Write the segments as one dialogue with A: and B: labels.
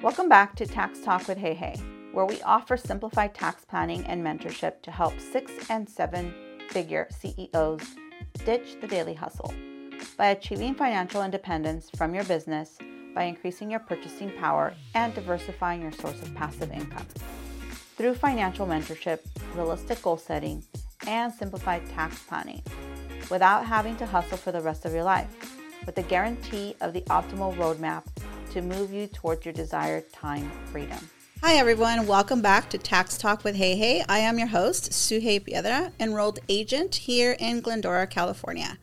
A: Welcome back to Tax Talk with Hey Hey, where we offer simplified tax planning and mentorship to help six and seven figure CEOs ditch the daily hustle by achieving financial independence from your business by increasing your purchasing power and diversifying your source of passive income. Through financial mentorship, realistic goal setting, and simplified tax planning without having to hustle for the rest of your life, with the guarantee of the optimal roadmap to move you towards your desired time freedom.
B: Hi, everyone. Welcome back to Tax Talk with Hey Hey. I am your host, Suhey Piedra, enrolled agent here in Glendora, California.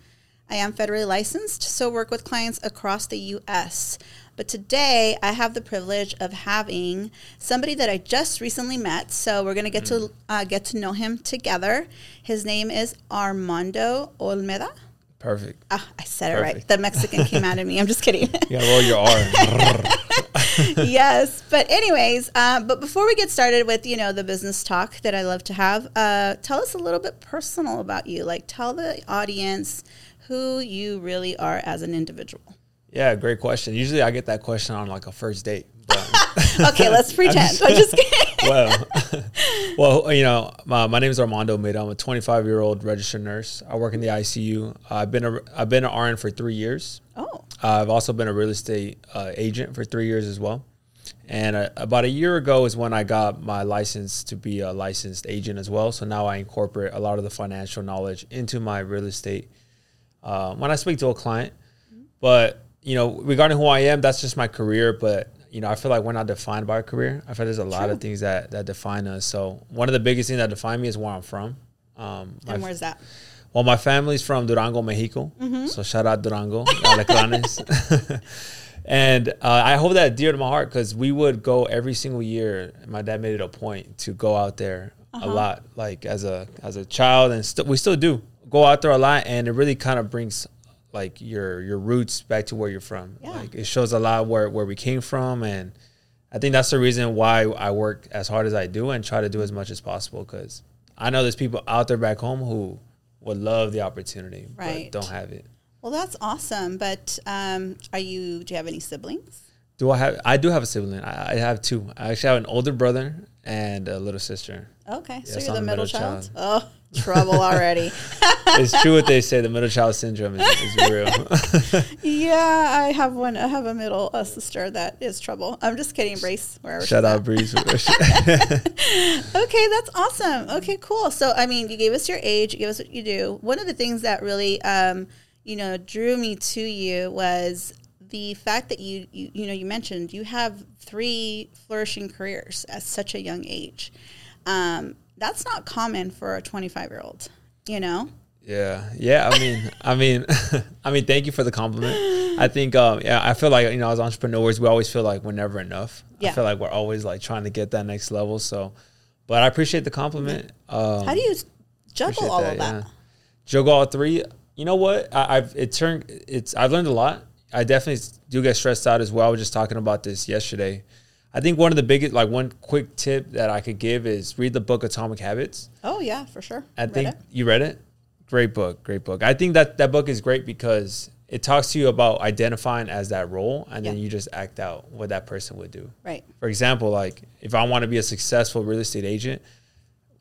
B: I am federally licensed, so work with clients across the U.S. But today, I have the privilege of having somebody that I just recently met. So we're going to get to uh, get to know him together. His name is Armando Olmeda.
C: Perfect.
B: Ah, I said it right. The Mexican came out of me. I'm just kidding.
C: Yeah, roll your R.
B: yes, but anyways, uh, but before we get started with you know the business talk that I love to have, uh, tell us a little bit personal about you. Like, tell the audience who you really are as an individual.
C: Yeah, great question. Usually I get that question on like a first date.
B: okay, let's pretend. I'm just, kidding.
C: well, well, you know, my, my name is Armando Mid. I'm a 25 year old registered nurse. I work in the ICU. I've been a I've been an RN for three years.
B: Oh.
C: Uh, I've also been a real estate uh, agent for three years as well. And uh, about a year ago is when I got my license to be a licensed agent as well. So now I incorporate a lot of the financial knowledge into my real estate uh, when I speak to a client. But you know, regarding who I am, that's just my career. But you know, I feel like we're not defined by our career. I feel there's a lot of things that that define us. So one of the biggest things that define me is where I'm from. Um,
B: and where's that?
C: Well, my family's from Durango, Mexico.
B: Mm-hmm.
C: So shout out Durango, and uh, I hold that dear to my heart because we would go every single year. My dad made it a point to go out there
B: Uh-huh.
C: a lot, like as a as a child, and st- we still do go out there a lot, and it really kind of brings like your your roots back to where you're from.
B: Yeah.
C: Like it shows a lot where where we came from, and I think that's the reason why I work as hard as I do and try to do as much as possible because I know there's people out there back home who would love the opportunity
B: Right.
C: but don't have it.
B: Well, that's awesome. But um, are you? Do you have any siblings?
C: Do I have? I do have a sibling. I, I have two. I actually have an older brother and a little sister.
B: Okay, so you're the middle,
C: middle
B: child.
C: child.
B: Oh, trouble already.
C: It's true what they say. The middle child syndrome is, is real.
B: yeah, I have one. I have a middle uh, sister that is trouble. I'm just kidding. Brace wherever.
C: Shout out. Breeze.
B: Okay, that's awesome. Okay, cool. So, I mean, you gave us your age, you gave us what you do. One of the things that really, um, you know, drew me to you was the fact that you, you, you know, you mentioned you have three flourishing careers at such a young age. Um, that's not common for a 25 year old, you know?
C: Yeah, yeah. I mean, I mean, I mean. Thank you for the compliment. I think, um, yeah, I feel like you know, as entrepreneurs, we always feel like we're never enough.
B: Yeah.
C: I feel like we're always like trying to get that next level. So, but I appreciate the compliment. Um,
B: How do you juggle all of that?
C: yeah. Juggle all three. You know what? I, I've it turned. It's I've learned a lot. I definitely do get stressed out as well. I was just talking about this yesterday. I think one of the biggest, like one quick tip that I could give is read the book Atomic Habits.
B: Oh, yeah, for sure.
C: I
B: Read
C: think
B: it?
C: you read it. Great book, great book. I think that that book is great because it talks to you about identifying as that role, and then you just act out what that person would do.
B: Right.
C: For example, like if I want to be a successful real estate agent,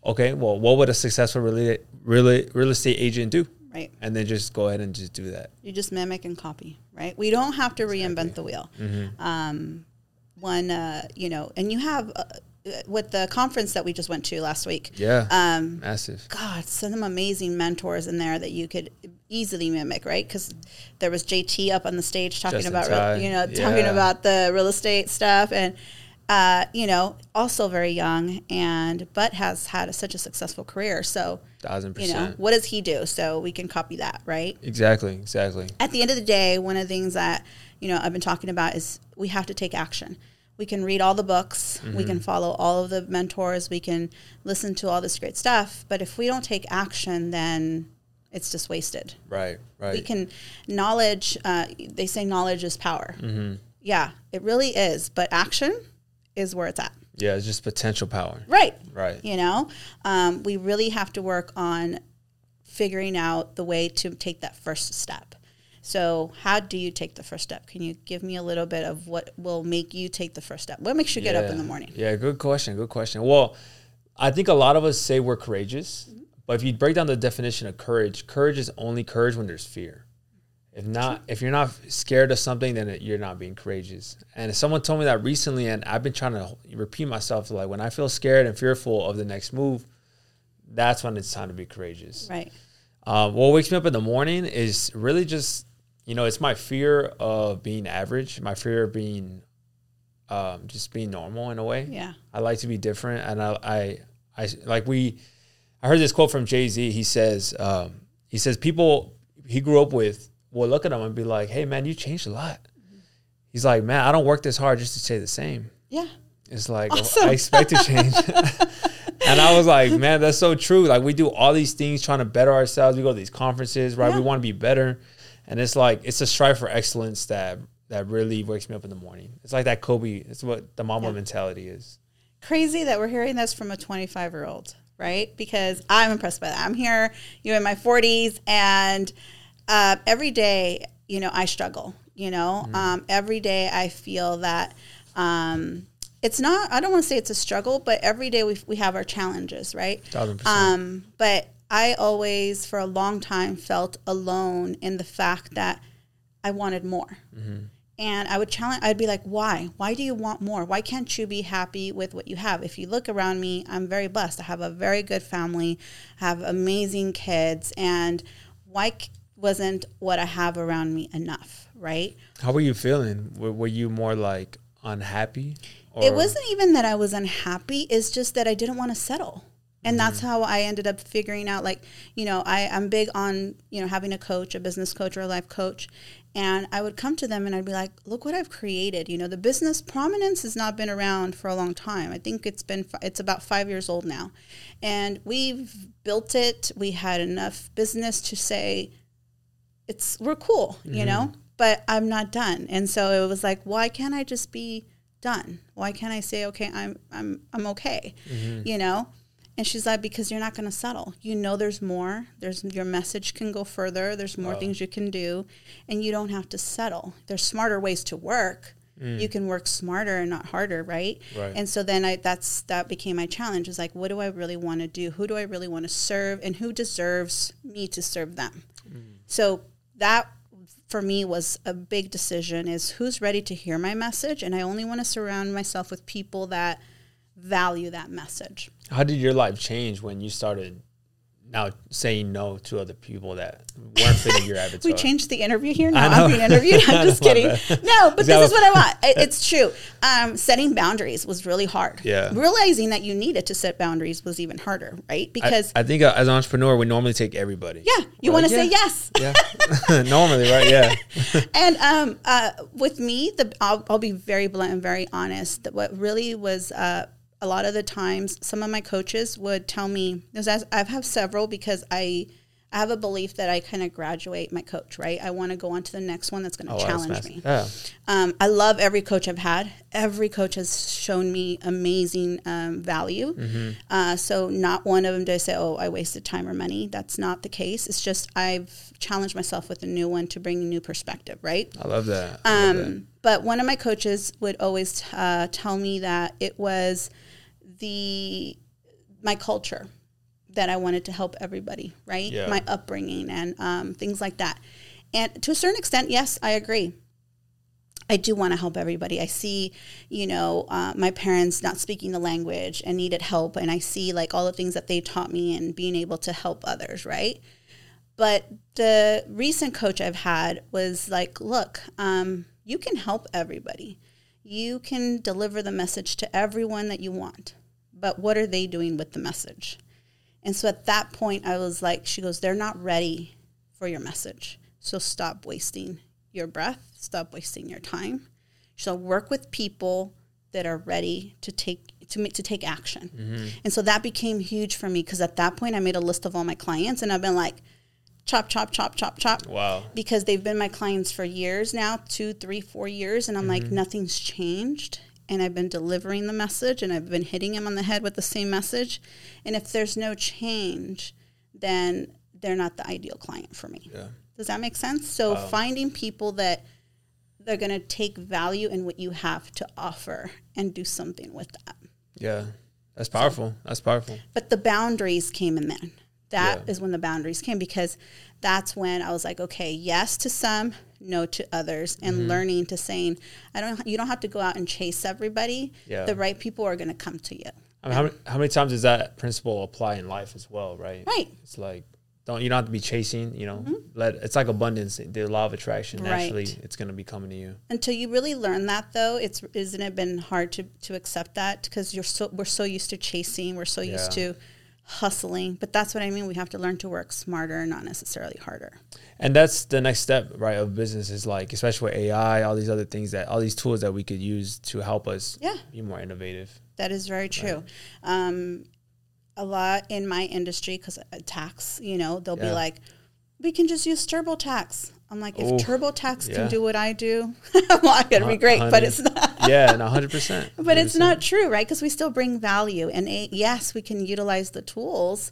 C: okay, well, what would a successful real real, real estate agent do?
B: Right.
C: And then just go ahead and just do that.
B: You just mimic and copy, right? We don't have to reinvent the wheel.
C: Mm-hmm.
B: Um, one, uh, you know, and you have uh, with the conference that we just went to last week.
C: Yeah,
B: Um,
C: massive.
B: God, some amazing mentors in there that you could easily mimic, right? Because there was JT up on the stage talking
C: Justin
B: about, real, you know, talking about the real estate stuff, and uh, you know, also very young, and but has had such a successful career. So,
C: Thousand
B: you know, what does he do? So we can copy that, right?
C: Exactly, exactly.
B: at the end of the day, one of the things that you know I've been talking about is we have to take action. We can read all the books, we can follow all of the mentors, we can listen to all this great stuff, but if we don't take action, then it's just wasted.
C: Right, right.
B: We can knowledge. Uh, they say knowledge is power.
C: Mm-hmm.
B: Yeah, it really is, but action is where it's at.
C: Yeah, it's just potential power.
B: Right.
C: Right.
B: You know, um, we really have to work on figuring out the way to take that first step. So, how do you take the first step? Can you give me a little bit of what will make you take the first step? What makes you get up in the morning?
C: Yeah, good question. Good question. Well, I think a lot of us say we're courageous, but if you break down the definition of courage, courage is only courage when there's fear. If not, if you're not scared of something, then it, you're not being courageous. And someone told me that recently, and I've been trying to repeat myself. Like when I feel scared and fearful of the next move, that's when it's time to be courageous.
B: Right.
C: Um, what wakes me up in the morning is really just, you know, it's my fear of being average, my fear of being, um, just being normal in a way.
B: Yeah.
C: I like to be different, and I, I, I like we. I heard this quote from Jay Z. He says, um, he says people he grew up with will look at him and be like, "Hey, man, you changed a lot." He's like, "Man, I don't work this hard just to stay the same."
B: Yeah.
C: It's like oh,
B: Awesome.
C: I expect to change. and I was like, man, that's so true. Like we do all these things trying to better ourselves. We go to these conferences, right?
B: Yeah.
C: We want to be better. And it's like it's a strive for excellence that that really wakes me up in the morning. It's like that Kobe. It's what the Mamba
B: Yeah.
C: mentality is.
B: Crazy that we're hearing this from a 25 year old, right? Because I'm impressed by that. I'm here, you in my 40s, and uh, every day, you know, I struggle. You know, um, every day I feel that. Um, it's not. I don't want to say it's a struggle, but every day we we have our challenges, right?
C: Thousand percent.
B: Um, but I always, for a long time, felt alone in the fact that I wanted more. And I would challenge, I'd be like, why? Why do you want more? Why can't you be happy with what you have? If you look around me, I'm very blessed. I have a very good family, I have amazing kids. And why wasn't what I have around me enough? Right?
C: How were you feeling? Were, were you more like unhappy? Or
B: it wasn't even that I was unhappy. It's just that I didn't want to settle. And that's
C: Mm-hmm.
B: how I ended up figuring out, like, you know, I, I'm big on, you know, having a coach, a business coach or a life coach. And I would come to them and I'd be like, look what I've created. You know, the business prominence has not been around for a long time. I think it's been, it's about five years old now. And we've built it. We had enough business to say, it's, we're cool, you mm-hmm. know, but I'm not done. And so it was like, why can't I just be done? Why can't I say, okay, I'm, I'm, I'm okay, mm-hmm. you know? And she's like, because you're not going to settle. You know, there's more. There's your message can go further. There's more things you can do, and you don't have to settle. There's smarter ways to work. Mm. You can work smarter and not harder, right?
C: Right.
B: And so then I that's that became my challenge. Is like, what do I really want to do? Who do I really want to serve, and who deserves me to serve them? Mm. So that for me was a big decision. Is who's ready to hear my message, and I only want to surround myself with people that value that message.
C: How did your life change when you started now saying no to other people that weren't fitting your avatar?
B: We changed the interview here. No,
C: I
B: I'm being interviewed. I'm just kidding. No, but this is
C: what-
B: I want. It's true. Um, setting boundaries was really hard.
C: Yeah.
B: Realizing that you needed to set boundaries was even harder, right? Because
C: I think uh, as an entrepreneur, we normally take everybody.
B: yeah, you want to
C: like,
B: say yes.
C: Yeah. normally, right? Yeah.
B: and um, uh, with me, the I'll, I'll be very blunt and very honest. That what really was uh, a lot of the times, some of my coaches would tell me because I've have several because I. I have a belief that I kind of graduate my coach, right? I want to go on to the next one that's going to
C: Oh,
B: challenge me.
C: Yeah.
B: Um, I love every coach I've had. Every coach has shown me amazing um, value.
C: Mm-hmm.
B: Uh, so not one of them did I say, "Oh, I wasted time or money." That's not the case. It's just I've challenged myself with a new one to bring a new perspective, right?
C: I love that. I love that.
B: Um, but one of my coaches would always uh, tell me that it was the my culture that I wanted to help everybody, right?
C: Yeah.
B: My upbringing and um, things like that. And to a certain extent, yes, I agree. I do want to help everybody. I see, you know, uh, my parents not speaking the language and needed help, and I see like all the things that they taught me and being able to help others, right? But the recent coach I've had was like, look, um, you can help everybody. You can deliver the message to everyone that you want. But what are they doing with the message? And so at that point, I was like, she goes, they're not ready for your message. So stop wasting your breath, stop wasting your time. So work with people that are ready to take to make to take action. Mm-hmm. And so that became huge for me because at that point I made a list of all my clients and I've been like chop chop chop chop chop
C: Wow.
B: because they've been my clients for years now two three four years and i'm like mm-hmm. nothing's changed and i've been delivering the message and i've been hitting them on the head with the same message and if there's no change then they're not the ideal client for me
C: Yeah.
B: Does that make sense? So finding people that they're going to take value in what you have to offer and do something with that.
C: Yeah, that's powerful. That's powerful.
B: But the boundaries came in then. That is
C: Yeah.
B: when the boundaries came because that's when I was like, okay, yes to some, no to others, and
C: Mm-hmm.
B: learning to saying, I don't. You don't have to go out and chase everybody.
C: Yeah.
B: The right people are going to come to you.
C: I mean, how many, how many times does that principle apply in life as well, right?
B: Right.
C: It's like don't you don't have to be chasing. You know, let it's like abundance, the law of attraction. Naturally,
B: Mm-hmm. Right.
C: it's gonna be coming to you.
B: Until you really learn that, though, it's isn't it been hard to to accept that because you're so we're so used to chasing, we're so used
C: Yeah.
B: to hustling. But that's what I mean. We have to learn to work smarter, not necessarily harder.
C: And that's the next step, right? Of business is like, especially with AI, all these other things that all these tools that we could use to help us
B: Yeah.
C: be more innovative.
B: That is very true. Um, a lot in my industry, because tax, you know, they'll be like, we can just use TurboTax. I'm like, if
C: Ooh,
B: TurboTax
C: yeah.
B: can do what I do, well, it'd be great, but it's not.
C: Yeah, and hundred percent.
B: But it's not true, right? Because we still bring value, and a, yes, we can utilize the tools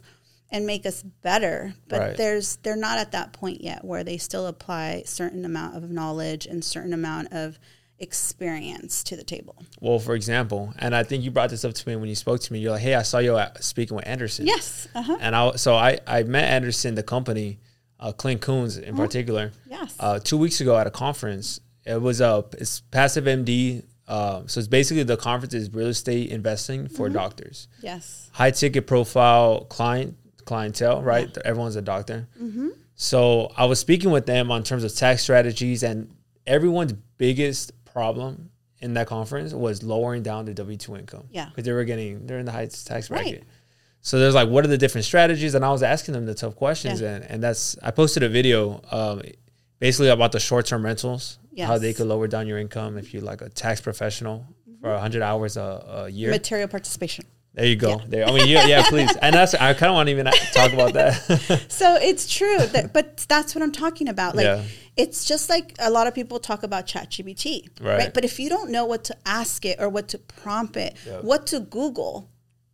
B: and make us better. But
C: Right.
B: there's they're not at that point yet where they still apply certain amount of knowledge and certain amount of experience to the table.
C: Well, for example, and I think you brought this up to me when you spoke to me. You're like, "Hey, I saw you speaking with Anderson."
B: Yes. Uh huh.
C: And I so I I met Anderson, the company, uh, Clint Coons in particular.
B: Yes.
C: uh, two weeks ago at a conference. It was a it's passive MD. Uh, so it's basically the conference is real estate investing for
B: Mm-hmm.
C: doctors.
B: yes.
C: High ticket profile client clientele, right? Everyone's a doctor.
B: Mm-hmm.
C: So I was speaking with them on terms of tax strategies, and everyone's biggest problem in that conference was lowering down the W two income.
B: Yeah.
C: because they were getting they're in the high tax bracket. Right. So there's like, what are the different strategies? And I was asking them the tough questions,
B: Yeah.
C: and and that's I posted a video, um, basically about the short term rentals, how they could lower down your income if you're like a tax professional for
B: Mm-hmm.
C: a hundred hours a, a year.
B: Material participation.
C: there you go. There, I mean, yeah, yeah, please. And that's I kind of want to even talk about that.
B: So it's true, that, but that's what I'm talking about. Like,
C: Yeah.
B: it's just like a lot of people talk about ChatGPT, right.
C: Right.
B: But if you don't know what to ask it or what to prompt it,
C: Yeah.
B: what to Google,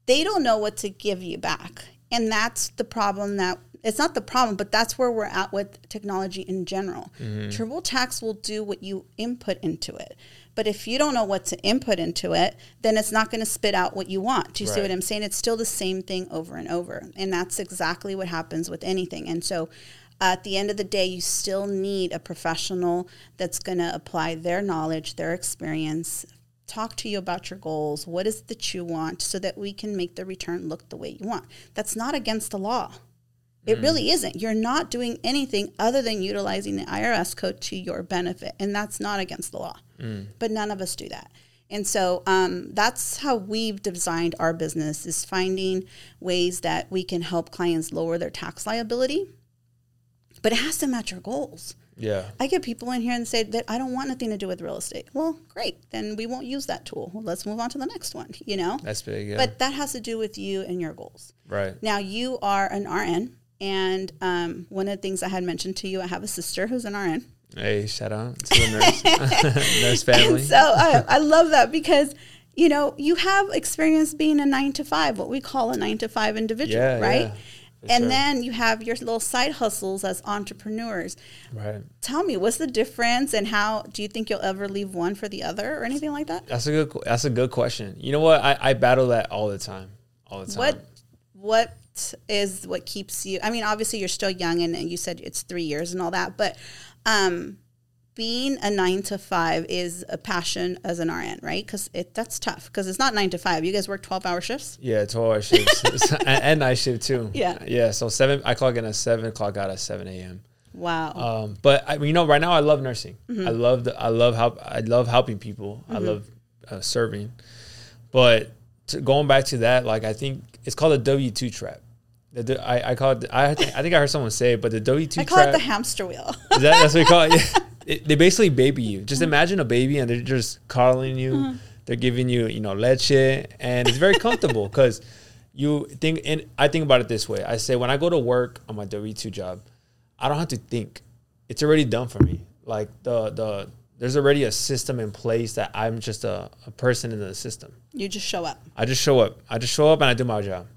B: they don't know what to give you back, and that's the problem. That it's not the problem, but that's where we're at with technology in general. Mm-hmm. TurboTax will do what you input into it. But if you don't know what to input into it, then it's not going to spit out what you want. Do you see what I'm saying? It's still the same thing over and over. And that's exactly what happens with anything. And so uh, at the end of the day, you still need a professional that's going to apply their knowledge, their experience, talk to you about your goals. What is it that you want so that we can make the return look the way you want? That's not against the law. It really isn't. You're not doing anything other than utilizing the IRS code to your benefit, and that's not against the law. But none of us do that. And so um, that's how we've designed our business is finding ways that we can help clients lower their tax liability, but it has to match your goals.
C: Yeah,
B: I get people in here and say that I don't want nothing to do with real estate. Well, great. Then we won't use that tool. Well, let's move on to the next one, you know?
C: that's big. Yeah,
B: But that has to do with you and your goals.
C: right.
B: Now, you are an RN. And um, one of the things I had mentioned to you, I have a sister who's an RN.
C: Hey, shout out to the nurse, nurse family.
B: And so I, I love that because, you know, you have experience being a nine to five, what we call a nine to five individual,
C: Yeah,
B: right?
C: yeah,
B: and
C: sure.
B: then you have your little side hustles as entrepreneurs.
C: right.
B: Tell me, what's the difference and how do you think you'll ever leave one for the other or anything like that?
C: That's a good. That's a good question. You know what? I, I battle that all the time. All the time.
B: What what is what keeps you I mean obviously you're still young and, and you said it's 3 years and all that but um being a 9 to 5 is a passion as an RN right it that's tough cuz it's not 9 to 5 you guys work 12 hour shifts
C: Yeah, twelve hour shifts and, and night shift too.
B: Yeah.
C: yeah. So seven. I clock in at seven. Clock out at seven a.m.
B: wow
C: Um, but I, you know, right now I love nursing.
B: Mm-hmm.
C: I love the, I love help. I love helping people. I love uh, serving. But to, going back to that, like I think it's called a W two trap. The, I, I call it. I think, I think I heard someone say it, but the W two
B: I call
C: trap.
B: it the hamster wheel
C: is that, that's what we call it. Yeah. It- They basically baby you. Just mm-hmm. imagine a baby and they're just coddling you. Mm-hmm. They're giving you, you know, leche, and it's very comfortable because you think. And I think about it this way: I say when I go to work on my W two job, I don't have to think. It's already done for me. Like the the there's already a system in place that I'm just a, a person in the system.
B: you just show up
C: I just show up. I just show up and I do my job.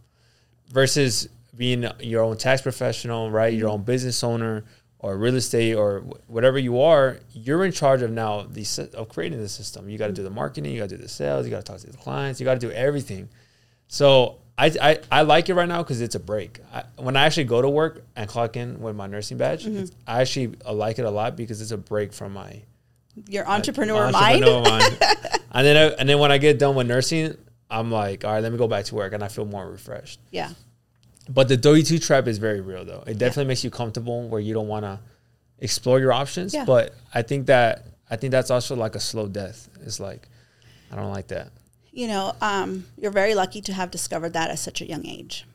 C: Versus being your own tax professional, right? Your mm-hmm. own business owner, or real estate or wh- whatever you are, you're in charge of now the of creating the system. You got to do the marketing, you got to do the sales, you got to talk to the clients, you got to do everything. So I, I, I like it right now because it's a break. I, when I actually go to work and clock in with my nursing badge,
B: Mm-hmm.
C: I actually uh, like it a lot because it's a break from my
B: Your entrepreneur, mind.
C: entrepreneur mind. and then I, and then when I get done with nursing, I'm like, all right, let me go back to work, and I feel more refreshed.
B: Yeah.
C: But the W two trap is very real, though. It definitely makes you comfortable where you don't want to explore your options.
B: Yeah.
C: But I think that I think that's also like a slow death. It's like I don't like that.
B: You know, um, you're very lucky to have discovered that at such a young age.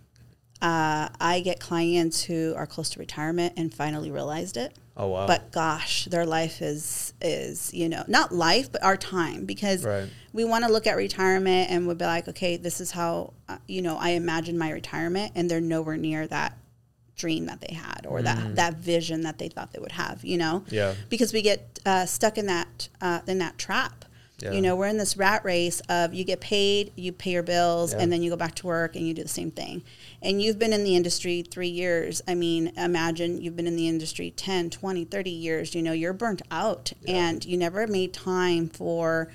B: Uh, I get clients who are close to retirement and finally realized it.
C: Oh wow.
B: But gosh, their life is is you know not life, but our time because
C: Right.
B: we want to look at retirement and we'll be like, okay, this is how uh, you know I imagine my retirement, and they're nowhere near that dream that they had or that that vision that they thought they would have. You know,
C: Mm. Yeah.
B: because we get uh, stuck in that uh, in that trap.
C: Yeah.
B: You know, we're in this rat race of you get paid, you pay your bills,
C: Yeah.
B: and then you go back to work and you do the same thing. And you've been in the industry three years. I mean, imagine you've been in the industry 10, 20, 30 years. You know, you're burnt out and you never made time for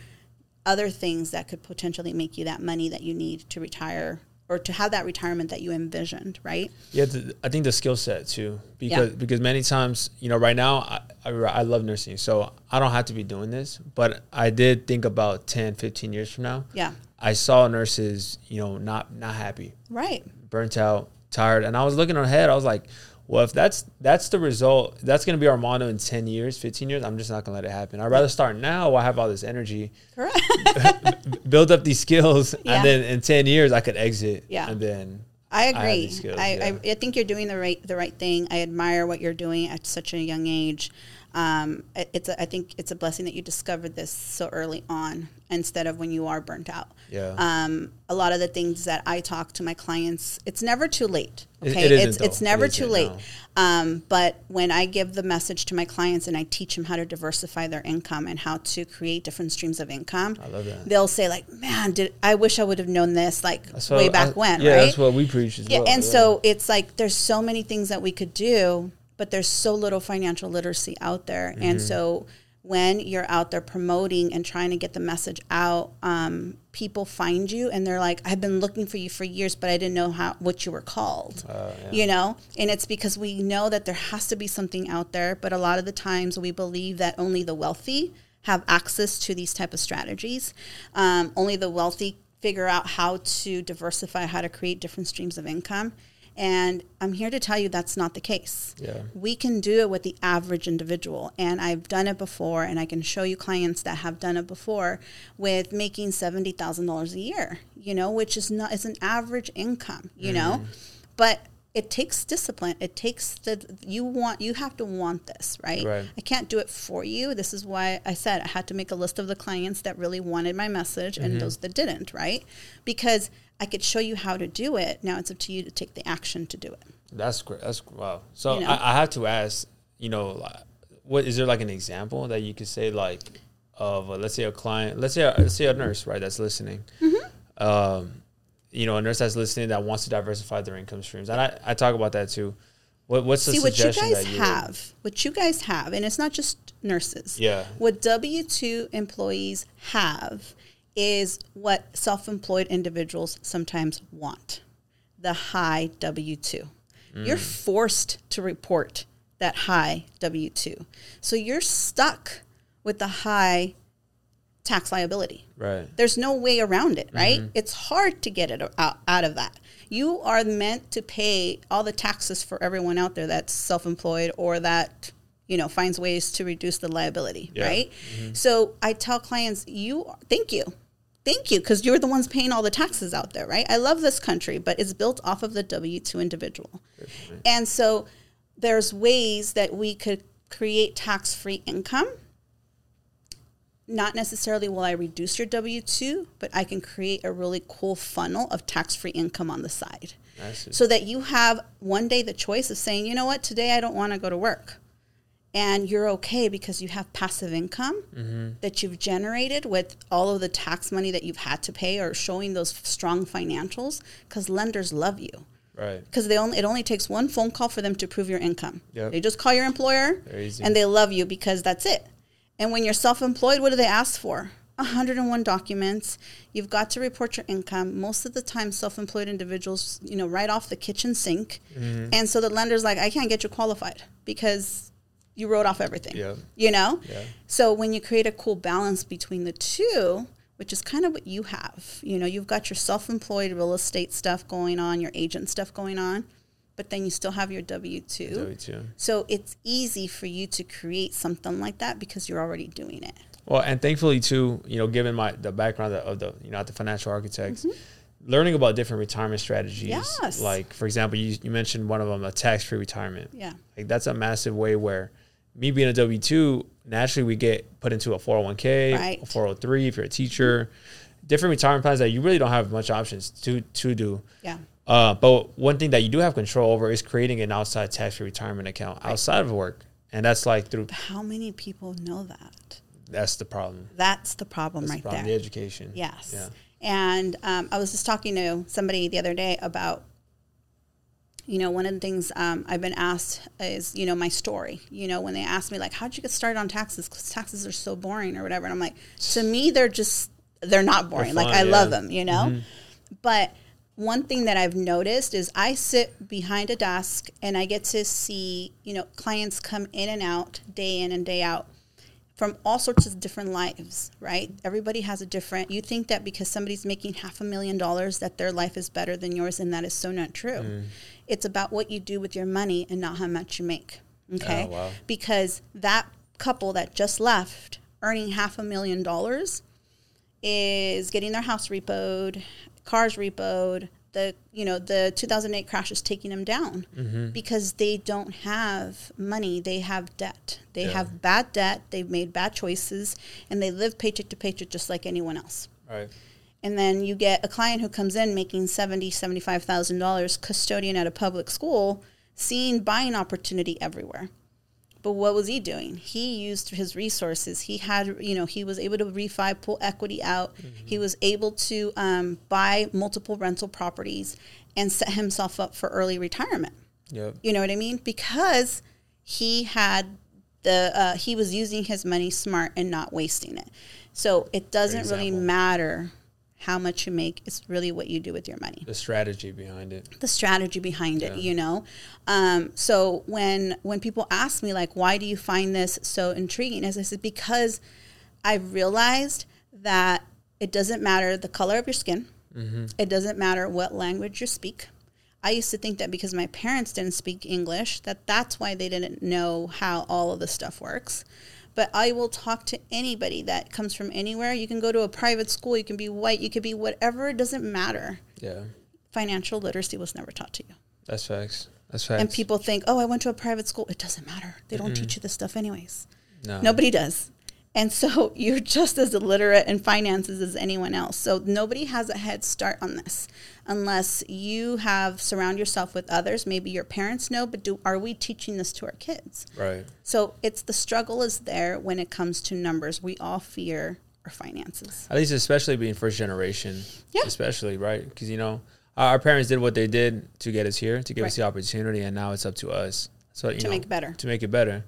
B: other things that could potentially make you that money that you need to retire or to have that retirement that you envisioned, right?
C: Yeah, I think the skill set too, because because many times, you know, right now I, I love nursing, so I don't have to be doing this, but I did think about 10, 15 years from now.
B: Yeah.
C: I saw nurses, you know, not not happy,
B: Right.
C: burnt out, tired, and I was looking ahead. I was like, well, if that's that's the result, that's going to be our motto in 10 years, 15 years, I'm just not going to let it happen. I'd rather start now while I have all this energy,
B: Correct.
C: build up these skills,
B: Yeah.
C: and then in 10 years I could exit
B: Yeah.
C: and then
B: I agree.
C: these skills,
B: I,
C: yeah.
B: I, I think you're doing the right the right thing. I admire what you're doing at such a young age. Um, it- it's a, I think it's a blessing that you discovered this so early on instead of when you are burnt out.
C: Yeah.
B: Um, a lot of the things that I talk to my clients, it's never too late. Okay,
C: it isn't,
B: it's it's never
C: It
B: too late.
C: no.
B: Um, but when I give the message to my clients and I teach them how to diversify their income and how to create different streams of income,
C: I love that.
B: they'll say like, "Man, did I wish I would have known this like way back
C: I-
B: when?"
C: Yeah,
B: right?
C: that's what we preach as
B: Yeah,
C: well.
B: and so it's like there's so many things that we could do, but there's so little financial literacy out there. And
C: Mm-hmm.
B: so when you're out there promoting and trying to get the message out, um, people find you and they're like, "I've been looking for you for years, but I didn't know how what you were called."
C: Uh, yeah.
B: You know, and it's because we know that there has to be something out there, but a lot of the times we believe that only the wealthy have access to these type of strategies. Um, only the wealthy figure out how to diversify, how to create different streams of income. And I'm here to tell you that's not the case.
C: Yeah.
B: We can do it with the average individual. And I've done it before, and I can show you clients that have done it before with making $70,000 a year, you know, which is not, is an average income, you know? Mm-hmm. But it takes discipline. It takes the, you want, you have to want this, right?
C: Right.
B: I can't do it for you. This is why I said I had to make a list of the clients that really wanted my message and mm-hmm. those that didn't, right? Because I could show you how to do it. Now it's up to you to take the action to do it.
C: That's great. That's wow. So
B: You know?
C: I, I have to ask, you know, what is there like an example that you could say like of uh, let's say a client, let's say a, let's say a nurse, right, that's listening.
B: Mm-hmm.
C: Um, you know, a nurse that's listening that wants to diversify their income streams, and I, I talk about that too. What, what's the
B: See what you
C: suggestion
B: guys
C: that you
B: have, what you guys have, and it's not just nurses.
C: Yeah.
B: What W two employees have is what self-employed individuals sometimes want: the high W two. Mm. You're forced to report that high W two, so you're stuck with the high tax liability.
C: right?
B: There's no way around it, right? Mm-hmm. It's hard to get it out, out of that. You are meant to pay all the taxes for everyone out there that's self-employed or that you know finds ways to reduce the liability,
C: Yeah.
B: right? Mm-hmm. So I tell clients, you thank you. Thank you because you're the ones paying all the taxes out there, right? I love this country, but it's built off of the W2 individual. And so there's ways that we could create tax-free income not necessarily will I reduce your W 2, but I can create a really cool funnel of tax free income on the side. So that you have one day the choice of saying, you know what, today I don't want to go to work. And you're okay because you have passive income that you've generated with all of the tax money that you've had to pay or showing those strong financials because lenders love you.
C: Right.
B: because they only it only takes one phone call for them to prove your income.
C: Yep.
B: They just call your employer and they love you because that's it. And when you're self-employed, what do they ask for? 101 documents. You've got to report your income. Most of the time, self-employed individuals, you know, right off the kitchen sink.
C: Mm-hmm.
B: And so the lender's like, I can't get you qualified because you wrote off everything.
C: Yeah.
B: You know?
C: Yeah.
B: So when you create a cool balance between the two, which is kind of what you have, you know, you've got your self-employed real estate stuff going on, your agent stuff going on, but then you still have your W two.
C: W two.
B: So it's easy for you to create something like that because you're already doing it.
C: Well, and thankfully too, you know, given my the background of the you know at the financial architects, learning about different retirement strategies.
B: Mm-hmm. Yes.
C: Like for example, you, you mentioned one of them, a tax free retirement.
B: Yeah.
C: Like that's a massive way where me being a W two, naturally we get put into a four hundred one k,
B: Right.
C: four hundred three if you're a teacher, different retirement plans that you really don't have much options to to do.
B: Yeah.
C: Uh, but one thing that you do have control over is creating an outside tax free retirement account outside of work, and that's like through.
B: How many people know that?
C: That's the problem.
B: That's the problem
C: That's
B: right
C: the problem.
B: there.
C: The education.
B: Yes.
C: Yeah.
B: And um, I was just talking to somebody the other day about, you know, one of the things um, I've been asked is, you know, my story. You know, when they ask me, like, how'd you get started on taxes? Because taxes are so boring or whatever. And I'm like, to me, they're just, they're not boring. like,
C: fun,
B: I love them, you know? But one thing that I've noticed is I sit behind a desk and I get to see, you know, clients come in and out day in and day out from all sorts of different lives, right? Everybody has a different. You think that because somebody's making half a million dollars that their life is better than yours, and that is so not true. Mm. It's about what you do with your money and not how much you make. Oh, okay,
C: Oh, wow.
B: because that couple that just left earning half a million dollars is getting their house repoed, cars repoed. The you know the 2008 crash is taking them down
C: Mm-hmm.
B: because they don't have money. They have debt. They
C: Yeah.
B: have bad debt. They've made bad choices, and they live paycheck to paycheck just like anyone else.
C: Right.
B: And then you get a client who comes in making seventy, seventy-five thousand dollars, custodian at a public school, seeing buying opportunity everywhere. But what was he doing? He used his resources. He had, you know, he was able to refi, pull equity out. He was able to um, buy multiple rental properties and set himself up for early retirement.
C: Yep.
B: You know what I mean? Because he had the uh, he was using his money smart and not wasting it. So it doesn't really matter how much you make. It's really what you do with your money.
C: The strategy behind it.
B: the strategy behind it you know? Um, so when when people ask me like why do you find this so intriguing? As i said because i've realized that it doesn't matter the color of your skin. It doesn't matter what language you speak. I used to think that because my parents didn't speak english that that's why they didn't know how all of this stuff works but I will talk to anybody that comes from anywhere. You can go to a private school, you can be white, you could be whatever, it doesn't matter
C: Yeah.
B: financial literacy was never taught to you.
C: That's facts. That's facts.
B: And people think, oh, I went to a private school. It doesn't matter. They don't teach you this stuff, anyways.
C: no.
B: Nobody does. And so you're just as illiterate in finances as anyone else. So nobody has a head start on this unless you have surround yourself with others. Maybe your parents know, but do are we teaching this to our kids?
C: Right.
B: So it's the struggle is there when it comes to numbers. We all fear our finances.
C: At least, especially being first generation.
B: Yeah.
C: Especially right because you know our parents did what they did to get us here, to give us the opportunity, and now it's up to us. So you
B: To
C: know,
B: make it better. Mm-hmm.
C: To make it better.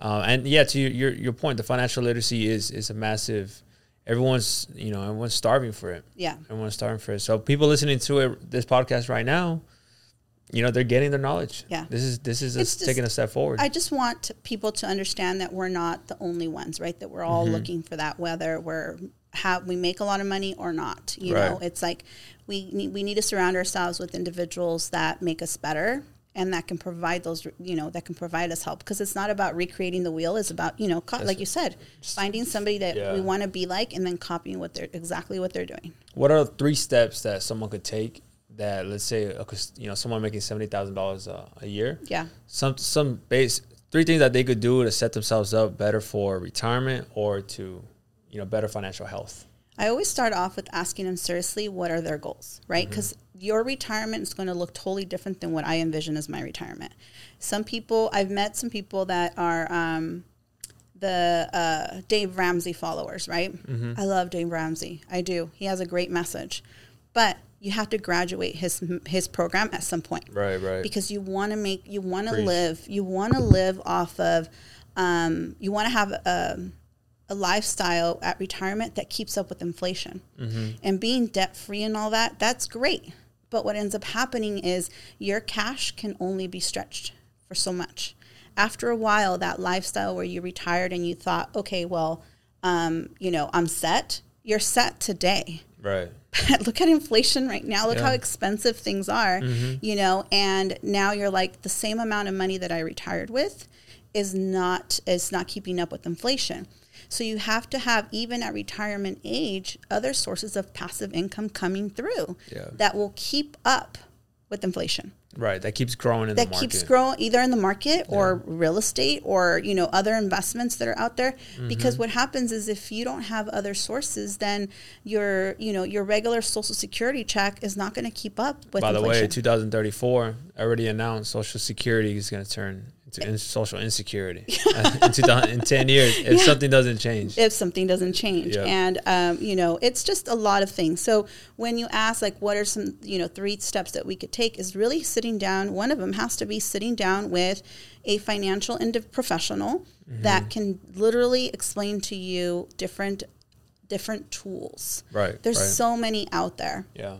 C: Uh, and yeah, to your your point, the financial literacy is is a massive. Everyone's you know everyone's starving for it.
B: Yeah.
C: Everyone's starving for it. So people listening to it, this podcast right now, you know they're getting their knowledge.
B: Yeah.
C: This is this is
B: just-
C: taking a step forward.
B: I just want people to understand that we're not the only ones, right? That we're all
C: Mm-hmm.
B: looking for that, whether we're have we make a lot of money or not. You know, it's like we need, we need to surround ourselves with individuals that make us better and that can provide those, you know, that can provide us help. Because it's not about recreating the wheel; it's about you know, co- like you said, finding somebody that
C: Yeah.
B: we want to be like and then copying what they're exactly what they're doing.
C: What are three steps that someone could take that let's say you know someone making seventy thousand dollars a year,
B: Yeah.
C: some some base three things that they could do to set themselves up better for retirement or to you know better financial health.
B: I always start off with asking them seriously what are their goals, right? Because your retirement is going to look totally different than what I envision as my retirement. Some people, I've met some people that are um, the uh, Dave Ramsey followers, right? I love Dave Ramsey. I do. He has a great message. But you have to graduate his his program at some point
C: Right, right.
B: because you want to make you want to live you want to live off of um, you want to have a, a lifestyle at retirement that keeps up with inflation
C: Mm-hmm.
B: and being debt free and all that that's great but what ends up happening is your cash can only be stretched for so much after a while that lifestyle where you retired and you thought okay well um, you know i'm set you're set today
C: right.
B: look at inflation right now. Look
C: Yeah.
B: how expensive things are, you know, and now you're like the same amount of money that I retired with is not is not keeping up with inflation. So you have to have even at retirement age other sources of passive income coming through
C: Yeah.
B: that will keep up with inflation
C: Right. That keeps growing in
B: that
C: the market.
B: keeps growing either in the market or real estate or you know other investments that are out there
C: Mm-hmm.
B: because what happens is if you don't have other sources then your you know your regular social security check is not going to keep up with
C: By the way,
B: inflation
C: 2034 already announced Social Security is going to turn into in social insecurity in, 2000, in 10 years if
B: Yeah.
C: something doesn't change.
B: if something doesn't change
C: Yeah.
B: and um, you know it's just a lot of things so when you ask like what are some you know three steps that we could take is really sitting down one of them has to be sitting down with a financial ind- professional
C: Mm-hmm.
B: that can literally explain to you different different tools
C: Right.
B: there's
C: right.
B: so many out there
C: yeah.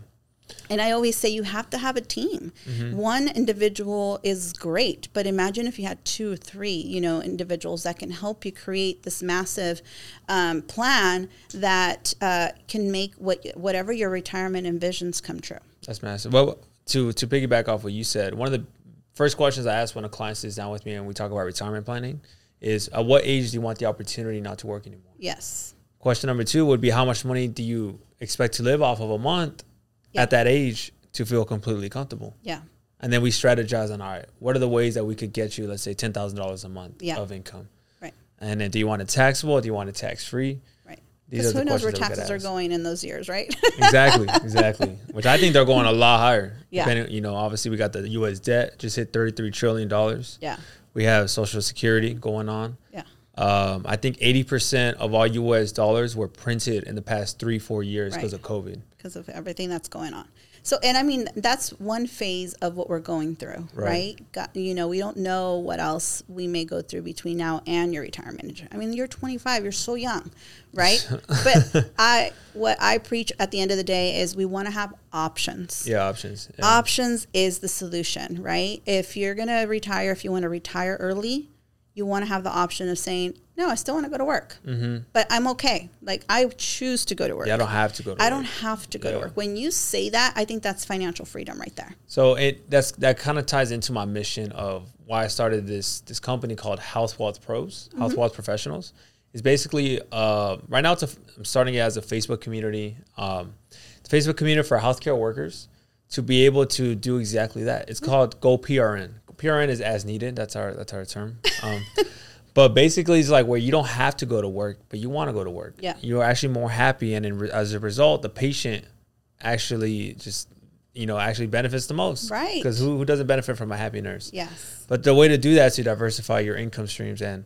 B: And I always say you have to have a team.
C: Mm-hmm.
B: One individual is great, but imagine if you had two or three, you know, individuals that can help you create this massive um, plan that uh, can make what whatever your retirement envisions come true.
C: That's massive. Well, to to piggyback off what you said, one of the first questions I ask when a client sits down with me and we talk about retirement planning is, at what age do you want the opportunity not to work anymore?
B: Yes.
C: Question number two would be, how much money do you expect to live off of a month
B: Yeah.
C: at that age to feel completely comfortable?
B: Yeah.
C: And then we strategize on, all right, what are the ways that we could get you, let's say, ten thousand dollars a month
B: Yeah.
C: of income?
B: Right.
C: And then, do you want it taxable? Or do you want it tax free?
B: Right.
C: These
B: Because
C: are
B: who
C: the
B: knows where
C: questions that we could
B: taxes are going in those years, right?
C: exactly, exactly. Which I think they're going a lot higher.
B: Yeah.
C: Depending, you know, obviously we got the U.S. debt just hit thirty-three trillion dollars.
B: yeah.
C: We have Social Security going on.
B: Yeah.
C: Um, I think eighty percent of all U.S. dollars were printed in the past three, four years because
B: Right.
C: of COVID.
B: Because of everything that's going on. So, and I mean, that's one phase of what we're going through,
C: Right.
B: right? Got, you know, we don't know what else we may go through between now and your retirement. age. I mean, you're 25, you're so young, right? but I, what I preach at the end of the day is we want to have options.
C: Yeah, options. Yeah.
B: Options is the solution, right? If you're going to retire, if you want to retire early, you want to have the option of saying, no, I still want to go to work, mm-hmm. but I'm okay. Like I choose to go to work.
C: yeah, I don't have to go. to work.
B: I
C: work.
B: don't have to go to work. When you say that, I think that's financial freedom right there.
C: So it that's that kind of ties into my mission of why I started this this company called Health Wealth Pros, Health Wealth Professionals. It's basically uh, right now it's a, I'm starting it as a Facebook community. Um, it's a Facebook community for healthcare workers to be able to do exactly that. It's called Go PRN. PRN is as needed. That's our that's our term. Um, but basically, it's like where you don't have to go to work, but you want to go to work.
B: Yeah.
C: you're actually more happy, and in as a result, the patient actually just you know actually benefits the most.
B: Right.
C: Because who, who doesn't benefit from a happy nurse?
B: Yes.
C: But the way to do that is to diversify your income streams. And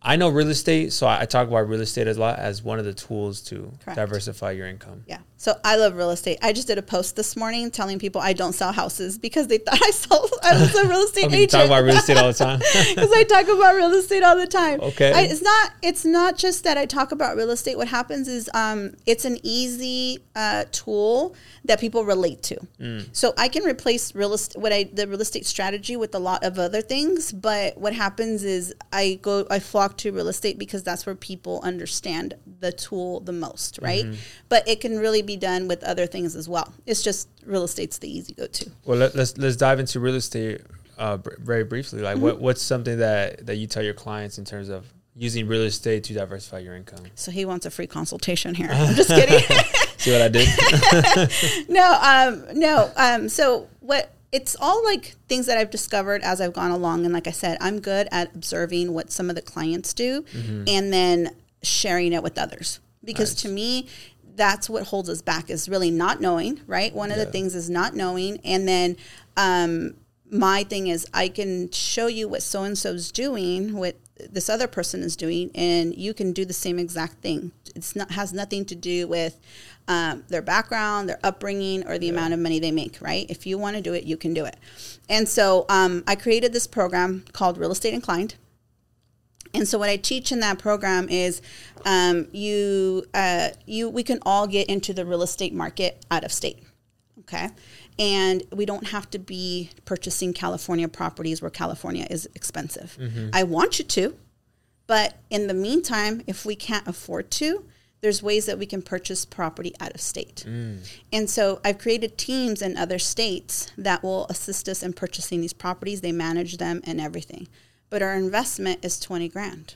C: I know real estate, so I, I talk about real estate a lot as one of the tools to
B: Correct.
C: diversify your income.
B: Yeah. So I love real estate. I just did a post this morning telling people I don't sell houses because they thought I sold. I was a real estate
C: Okay, you
B: agent.
C: talk about real estate all the time.
B: because I talk about real estate all the time.
C: Okay.
B: I, it's not. It's not just that I talk about real estate. What happens is, um, it's an easy uh, tool that people relate to.
C: Mm.
B: So I can replace real estate, what I the real estate strategy with a lot of other things. But what happens is I go, I flock to real estate because that's where people understand the tool the most, right?
C: Mm-hmm.
B: But it can really be done with other things as well. It's just real estate's the easy go to.
C: well, let, let's let's dive into real estate uh, very briefly. Like,
B: Mm-hmm.
C: what what's something that that you tell your clients in terms of using real estate to diversify your income?
B: So he wants a free consultation here. I'm just kidding.
C: See what I did?
B: no, um, no. Um, so what? It's all like things that I've discovered as I've gone along, and like I said, I'm good at observing what some of the clients do, and then sharing it with others. Because to me, that's what holds us back is really not knowing. Right? One of the things is not knowing, and then um, my thing is I can show you what so and so's doing what this other person is doing, and you can do the same exact thing. It's not has nothing to do with um, their background, their upbringing, or the yeah. amount of money they make. Right? If you want to do it, you can do it. And so um, I created this program called Real Estate Inclined. And so what I teach in that program is um, you uh, you we can all get into the real estate market out of state. Okay. And we don't have to be purchasing California properties where California is expensive. Mm-hmm. I want you to, but in the meantime, if we can't afford to, there's ways that we can purchase property out of state. Mm. And so I've created teams in other states that will assist us in purchasing these properties. They manage them and everything but our investment is 20 grand.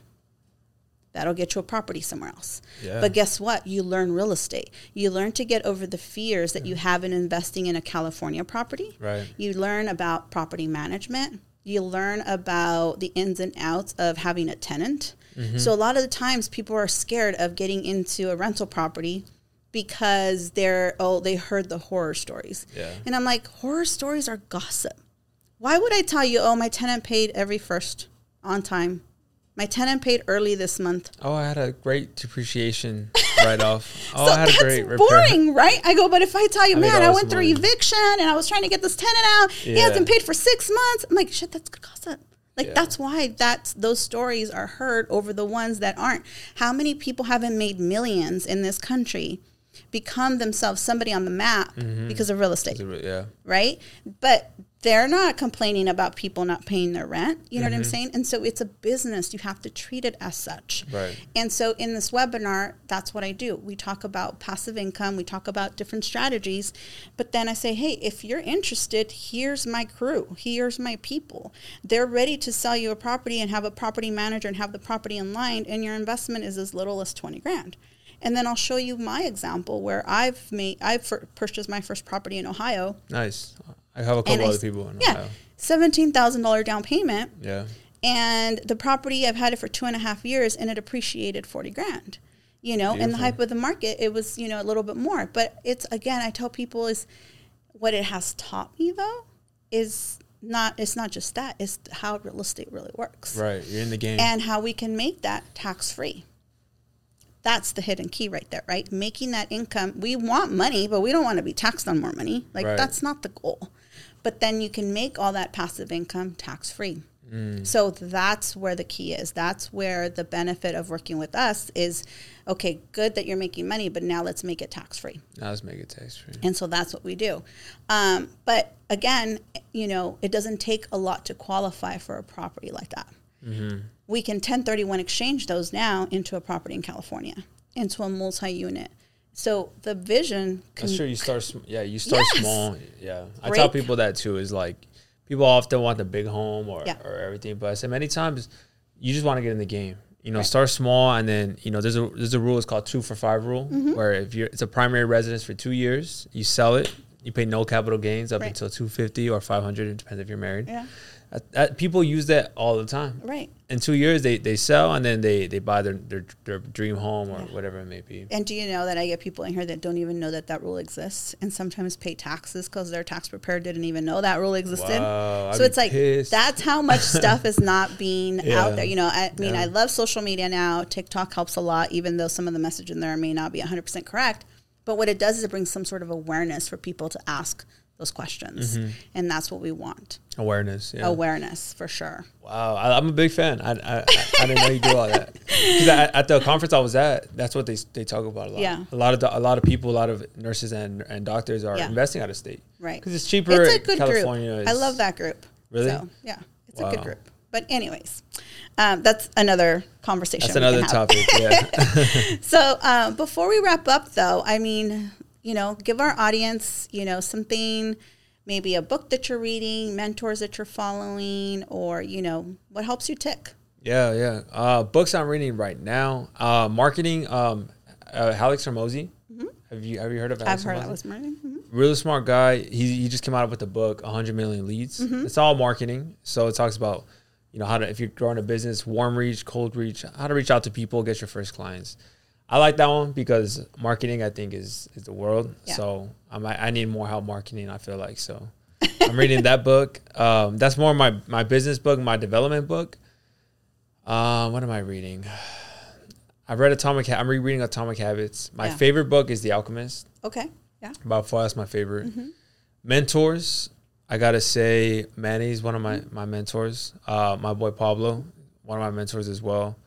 B: That'll get you a property somewhere else. Yeah. But guess what? You learn real estate. You learn to get over the fears that you have in investing in a California property.
C: Right.
B: You learn about property management. You learn about the ins and outs of having a tenant. Mm-hmm. So a lot of the times people are scared of getting into a rental property because they're oh they heard the horror stories.
C: Yeah.
B: And I'm like horror stories are gossip. Why would I tell you, oh, my tenant paid every first on time? My tenant paid early this month.
C: Oh, I had a great depreciation write off. Oh,
B: so I had a great repair. boring, right? I go, but if I tell you, I man, I went through eviction and I was trying to get this tenant out. Yeah. He hasn't paid for six months. I'm like, shit, that's good gossip. Like yeah. that's why that's those stories are heard over the ones that aren't. How many people haven't made millions in this country become themselves somebody on the map mm-hmm. because of real estate?
C: Yeah.
B: Right? But they're not complaining about people not paying their rent. You know mm-hmm. what I'm mm-hmm. saying? And so it's a business. You have to treat it as such.
C: Right.
B: And so in this webinar, that's what I do. We talk about passive income, we talk about different strategies, but then I say, hey, if you're interested, here's my crew, here's my people. They're ready to sell you a property and have a property manager and have the property in line, and your investment is as little as 20 grand. And then I'll show you my example where I've made I've purchased my first property in Ohio.
C: Nice. I have a couple other people in
B: yeah, Ohio. Seventeen thousand dollar down payment.
C: Yeah.
B: And the property I've had it for two and a half years and it appreciated forty grand. You know, Beautiful. and the hype of the market, it was, you know, a little bit more. But it's again, I tell people is what it has taught me though is not it's not just that, it's how real estate really works.
C: Right. You're in the game.
B: And how we can make that tax free. That's the hidden key right there, right? Making that income. We want money, but we don't want to be taxed on more money. Like right. that's not the goal but then you can make all that passive income tax free. Mm. So that's where the key is. That's where the benefit of working with us is okay, good that you're making money, but now let's make it tax free.
C: Now let's make it tax free.
B: And so that's what we do. Um, but again, you know, it doesn't take a lot to qualify for a property like that. Mm-hmm. We can 1031 exchange those now into a property in California, into a multi unit. So the vision.
C: Can, That's true. You start. Sm- yeah, you start yes. small. Yeah, I tell people that too. Is like people often want the big home or, yeah. or everything, but I say many times you just want to get in the game. You know, right. start small, and then you know there's a there's a rule. It's called two for five rule, mm-hmm. where if you're it's a primary residence for two years, you sell it, you pay no capital gains up right. until two fifty or five hundred. It depends if you're married.
B: Yeah.
C: Uh, people use that all the time.
B: Right.
C: In two years, they, they sell and then they, they buy their, their, their dream home or yeah. whatever it may be.
B: And do you know that I get people in here that don't even know that that rule exists and sometimes pay taxes because their tax preparer didn't even know that rule existed.
C: Wow,
B: so it's like pissed. that's how much stuff is not being yeah. out there. You know, I mean, yeah. I love social media now. TikTok helps a lot, even though some of the message in there may not be 100% correct. But what it does is it brings some sort of awareness for people to ask those questions. Mm-hmm. And that's what we want.
C: Awareness.
B: Yeah. Awareness for sure.
C: Wow. I, am a big fan. I, I, I, didn't know you do all that. Because at the conference I was at, that's what they, they talk about a lot.
B: Yeah.
C: A lot of, the, a lot of people, a lot of nurses and, and doctors are yeah. investing out of state.
B: Right.
C: Because it's cheaper. It's a good
B: California group. I love that group.
C: Really?
B: So, yeah. It's wow. a good group. But anyways, um, that's another conversation.
C: That's another topic. Yeah.
B: so uh, before we wrap up, though, I mean, you know, give our audience, you know, something, maybe a book that you're reading, mentors that you're following, or, you know, what helps you tick.
C: Yeah, yeah. Uh, books I'm reading right now. Uh, marketing. Um, uh, Alex Hormozi. Mm-hmm. Have you have you heard of
B: Alex I've heard Alex. Mm-hmm.
C: Really smart guy. He he just came out with a book, 100 million leads. Mm-hmm. It's all marketing. So it talks about, you know, how to if you're growing a business, warm reach, cold reach, how to reach out to people, get your first clients. I like that one because marketing, I think, is is the world. Yeah. So I'm, I need more help marketing. I feel like so. I'm reading that book. Um, that's more my my business book, my development book. Uh, what am I reading? I've read Atomic. Ha- I'm rereading Atomic Habits. My
B: Yeah.
C: favorite book is The Alchemist.
B: Okay. Yeah.
C: By far, that's my favorite.
B: Mm-hmm.
C: Mentors. I gotta say, Manny's one of my my mentors. Uh, my boy Pablo, one of my mentors as well.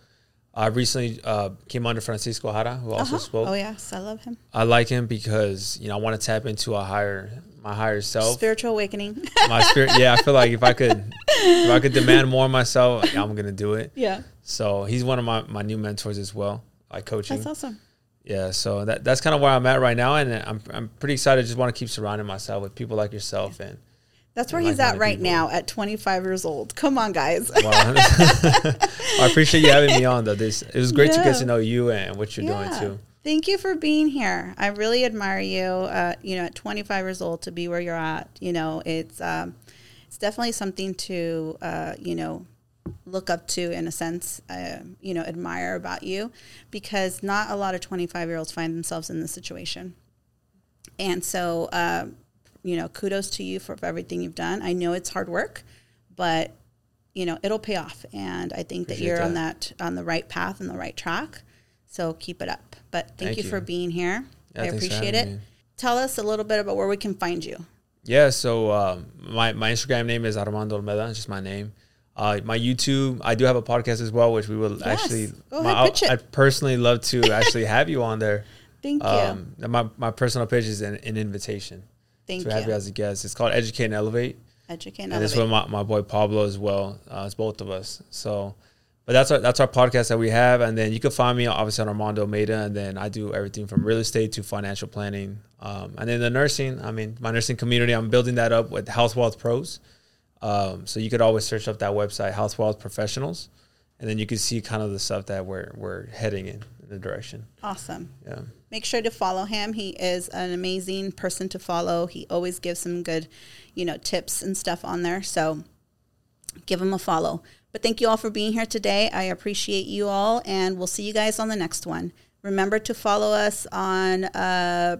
C: I recently uh, came under Francisco Jara, who also
B: Uh-huh.
C: spoke.
B: Oh yes, I love him.
C: I like him because you know I want to tap into a higher my higher self.
B: Spiritual awakening.
C: my spirit. Yeah, I feel like if I could if I could demand more of myself, yeah, I'm gonna do it.
B: yeah.
C: So he's one of my, my new mentors as well, like coaching.
B: That's awesome.
C: Yeah, so that that's kind of where I'm at right now, and I'm I'm pretty excited. Just want to keep surrounding myself with people like yourself, and
B: That's where he's at right
C: people.
B: now at 25 years old. Come on, guys.
C: well, I appreciate you having me on. Though this it was great to get to know you and what you're doing too.
B: Thank you for being here. I really admire you. Uh, you know, at 25 years old to be where you're at. You know, it's um, it's definitely something to uh, you know look up to in a sense. Uh, you know, admire about you because not a lot of 25 year olds find themselves in this situation. And so, uh, you know, kudos to you for everything you've done. I know it's hard work, but you know it'll pay off, and I think that you're on that on the right path and the right track. So keep it up. But thank,
C: Thank
B: you,
C: you.
B: for being here.
C: Yeah,
B: I appreciate it.
C: me.
B: Tell us a little bit about where we can find you.
C: Yeah, so um, my my Instagram name is Armando Olmeda, it's just my name. Uh, my YouTube, I do have a podcast as well, which we will
B: Yes.
C: actually.
B: Go
C: my,
B: ahead, pitch it.
C: I'd personally love to actually have you on there.
B: Thank you.
C: Um, my my personal page is an, an invitation
B: Thank
C: to have you
B: you.
C: as a guest. It's called Educate and Elevate.
B: Educate and Elevate.
C: and it's with my, my boy Pablo as well. Uh, it's both of us. So, but that's our that's our podcast that we have, and then you can find me obviously on Armando Olmeda, and then I do everything from real estate to financial planning, um, and then the nursing. I mean, my nursing community. I'm building that up with Health Wealth Pros. Um, so you could always search up that website, Health Wealth Professionals, and then you can see kind of the stuff that we're we're heading in, in the direction.
B: Awesome.
C: Yeah.
B: Make sure to follow him. He is an amazing person to follow. He always gives some good, you know, tips and stuff on there. So give him a follow. But thank you all for being here today. I appreciate you all, and we'll see you guys on the next one. Remember to follow us on uh,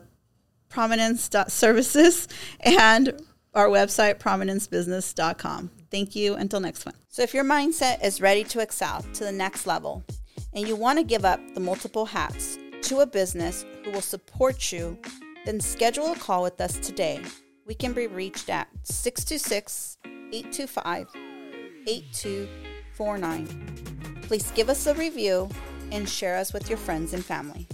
B: prominence.services and our website, prominencebusiness.com. Thank you. Until next one. So, if your mindset is ready to excel to the next level and you want to give up the multiple hats to a business who will support you, then schedule a call with us today. We can be reached at 626 825 8249. Please give us a review and share us with your friends and family.